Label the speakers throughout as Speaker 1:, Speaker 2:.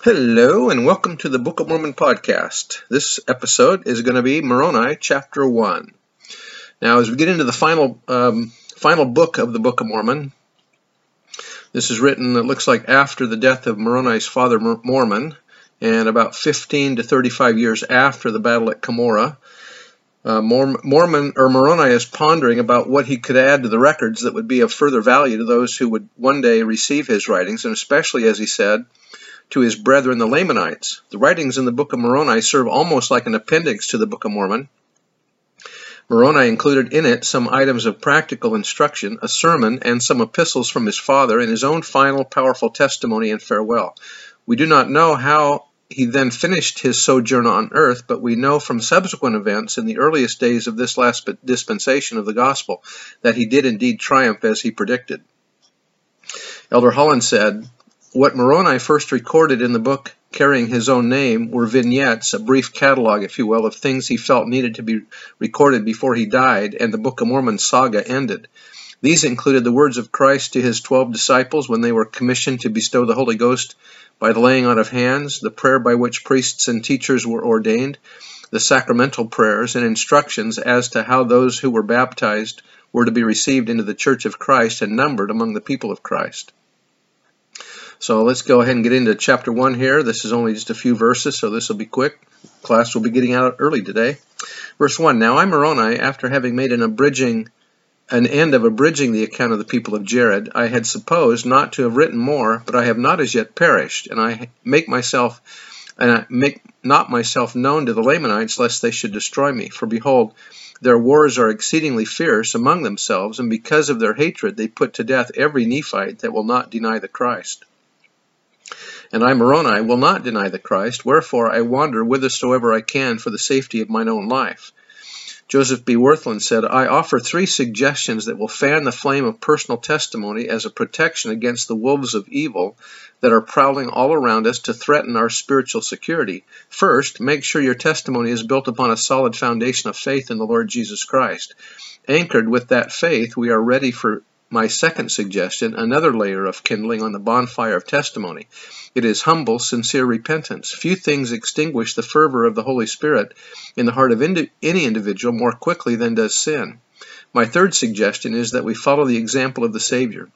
Speaker 1: Hello, and welcome to the Book of Mormon podcast. This episode is going to be Moroni, chapter one. Now, as we get into the final um, final book of the Book of Mormon, this is written. It looks like after the death of Moroni's father Mormon, and about 15 to 35 years after the battle at Cumorah. Uh, Mormon or Moroni is pondering about what he could add to the records that would be of further value to those who would one day receive his writings, and especially, as he said, to his brethren the Lamanites. The writings in the Book of Moroni serve almost like an appendix to the Book of Mormon. Moroni included in it some items of practical instruction, a sermon, and some epistles from his father, and his own final powerful testimony and farewell. We do not know how he then finished his sojourn on earth, but we know from subsequent events in the earliest days of this last dispensation of the gospel that he did indeed triumph as he predicted. Elder Holland said, what Moroni first recorded in the book carrying his own name were vignettes, a brief catalog, if you will, of things he felt needed to be recorded before he died, and the Book of Mormon saga ended. These included the words of Christ to his twelve disciples when they were commissioned to bestow the Holy Ghost by the laying on of hands, the prayer by which priests and teachers were ordained, the sacramental prayers, and instructions as to how those who were baptized were to be received into the Church of Christ and numbered among the people of Christ. So let's go ahead and get into chapter 1 here. This is only just a few verses, so this will be quick. Class will be getting out early today. Verse 1 Now I, Moroni, after having made an abridging, an end of abridging the account of the people of Jared, I had supposed not to have written more, but I have not as yet perished, and I make myself and I make not myself known to the Lamanites, lest they should destroy me. For behold, their wars are exceedingly fierce among themselves, and because of their hatred they put to death every Nephite that will not deny the Christ. And I, Moroni, will not deny the Christ, wherefore I wander whithersoever I can for the safety of mine own life. Joseph B. Wirthlin said, I offer three suggestions that will fan the flame of personal testimony as a protection against the wolves of evil that are prowling all around us to threaten our spiritual security. First, make sure your testimony is built upon a solid foundation of faith in the Lord Jesus Christ. Anchored with that faith, we are ready for my second suggestion, another layer of kindling on the bonfire of testimony. It is humble, sincere repentance. Few things extinguish the fervor of the Holy Spirit in the heart of any individual more quickly than does sin. My third suggestion is that we follow the example of the Savior.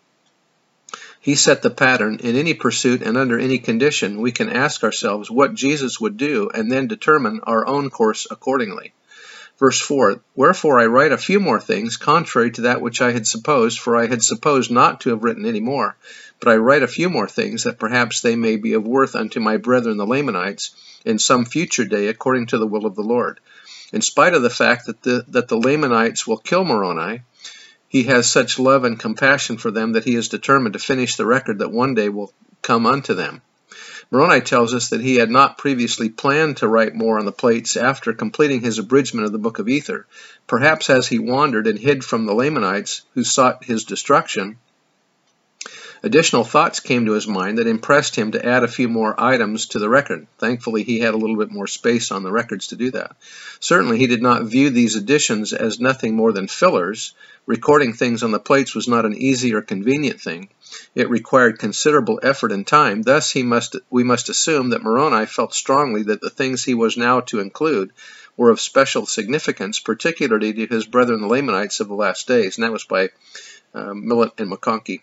Speaker 1: He set the pattern. In any pursuit and under any condition, we can ask ourselves what Jesus would do and then determine our own course accordingly. Verse 4 Wherefore I write a few more things, contrary to that which I had supposed, for I had supposed not to have written any more. But I write a few more things, that perhaps they may be of worth unto my brethren the Lamanites in some future day, according to the will of the Lord. In spite of the fact that the, that the Lamanites will kill Moroni, he has such love and compassion for them that he is determined to finish the record that one day will come unto them. Moroni tells us that he had not previously planned to write more on the plates after completing his abridgment of the Book of Ether. Perhaps as he wandered and hid from the Lamanites who sought his destruction, Additional thoughts came to his mind that impressed him to add a few more items to the record. Thankfully, he had a little bit more space on the records to do that. Certainly, he did not view these additions as nothing more than fillers. Recording things on the plates was not an easy or convenient thing. It required considerable effort and time. Thus, he must, we must assume that Moroni felt strongly that the things he was now to include were of special significance, particularly to his brethren the Lamanites of the last days, and that was by uh, Millet and McConkie.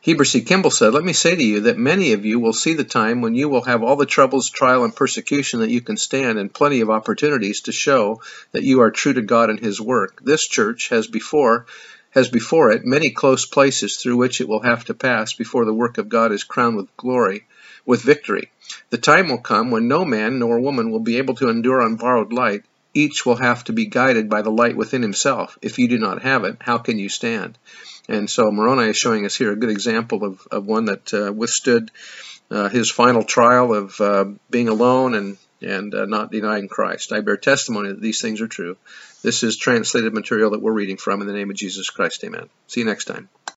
Speaker 1: Heber C. Kimball said, Let me say to you that many of you will see the time when you will have all the troubles, trial, and persecution that you can stand, and plenty of opportunities to show that you are true to God and His work. This church has before has before it many close places through which it will have to pass before the work of God is crowned with glory, with victory. The time will come when no man nor woman will be able to endure on borrowed light. Each will have to be guided by the light within himself. If you do not have it, how can you stand? And so Moroni is showing us here a good example of, of one that uh, withstood uh, his final trial of uh, being alone and and uh, not denying Christ. I bear testimony that these things are true. This is translated material that we're reading from in the name of Jesus Christ. Amen. See you next time.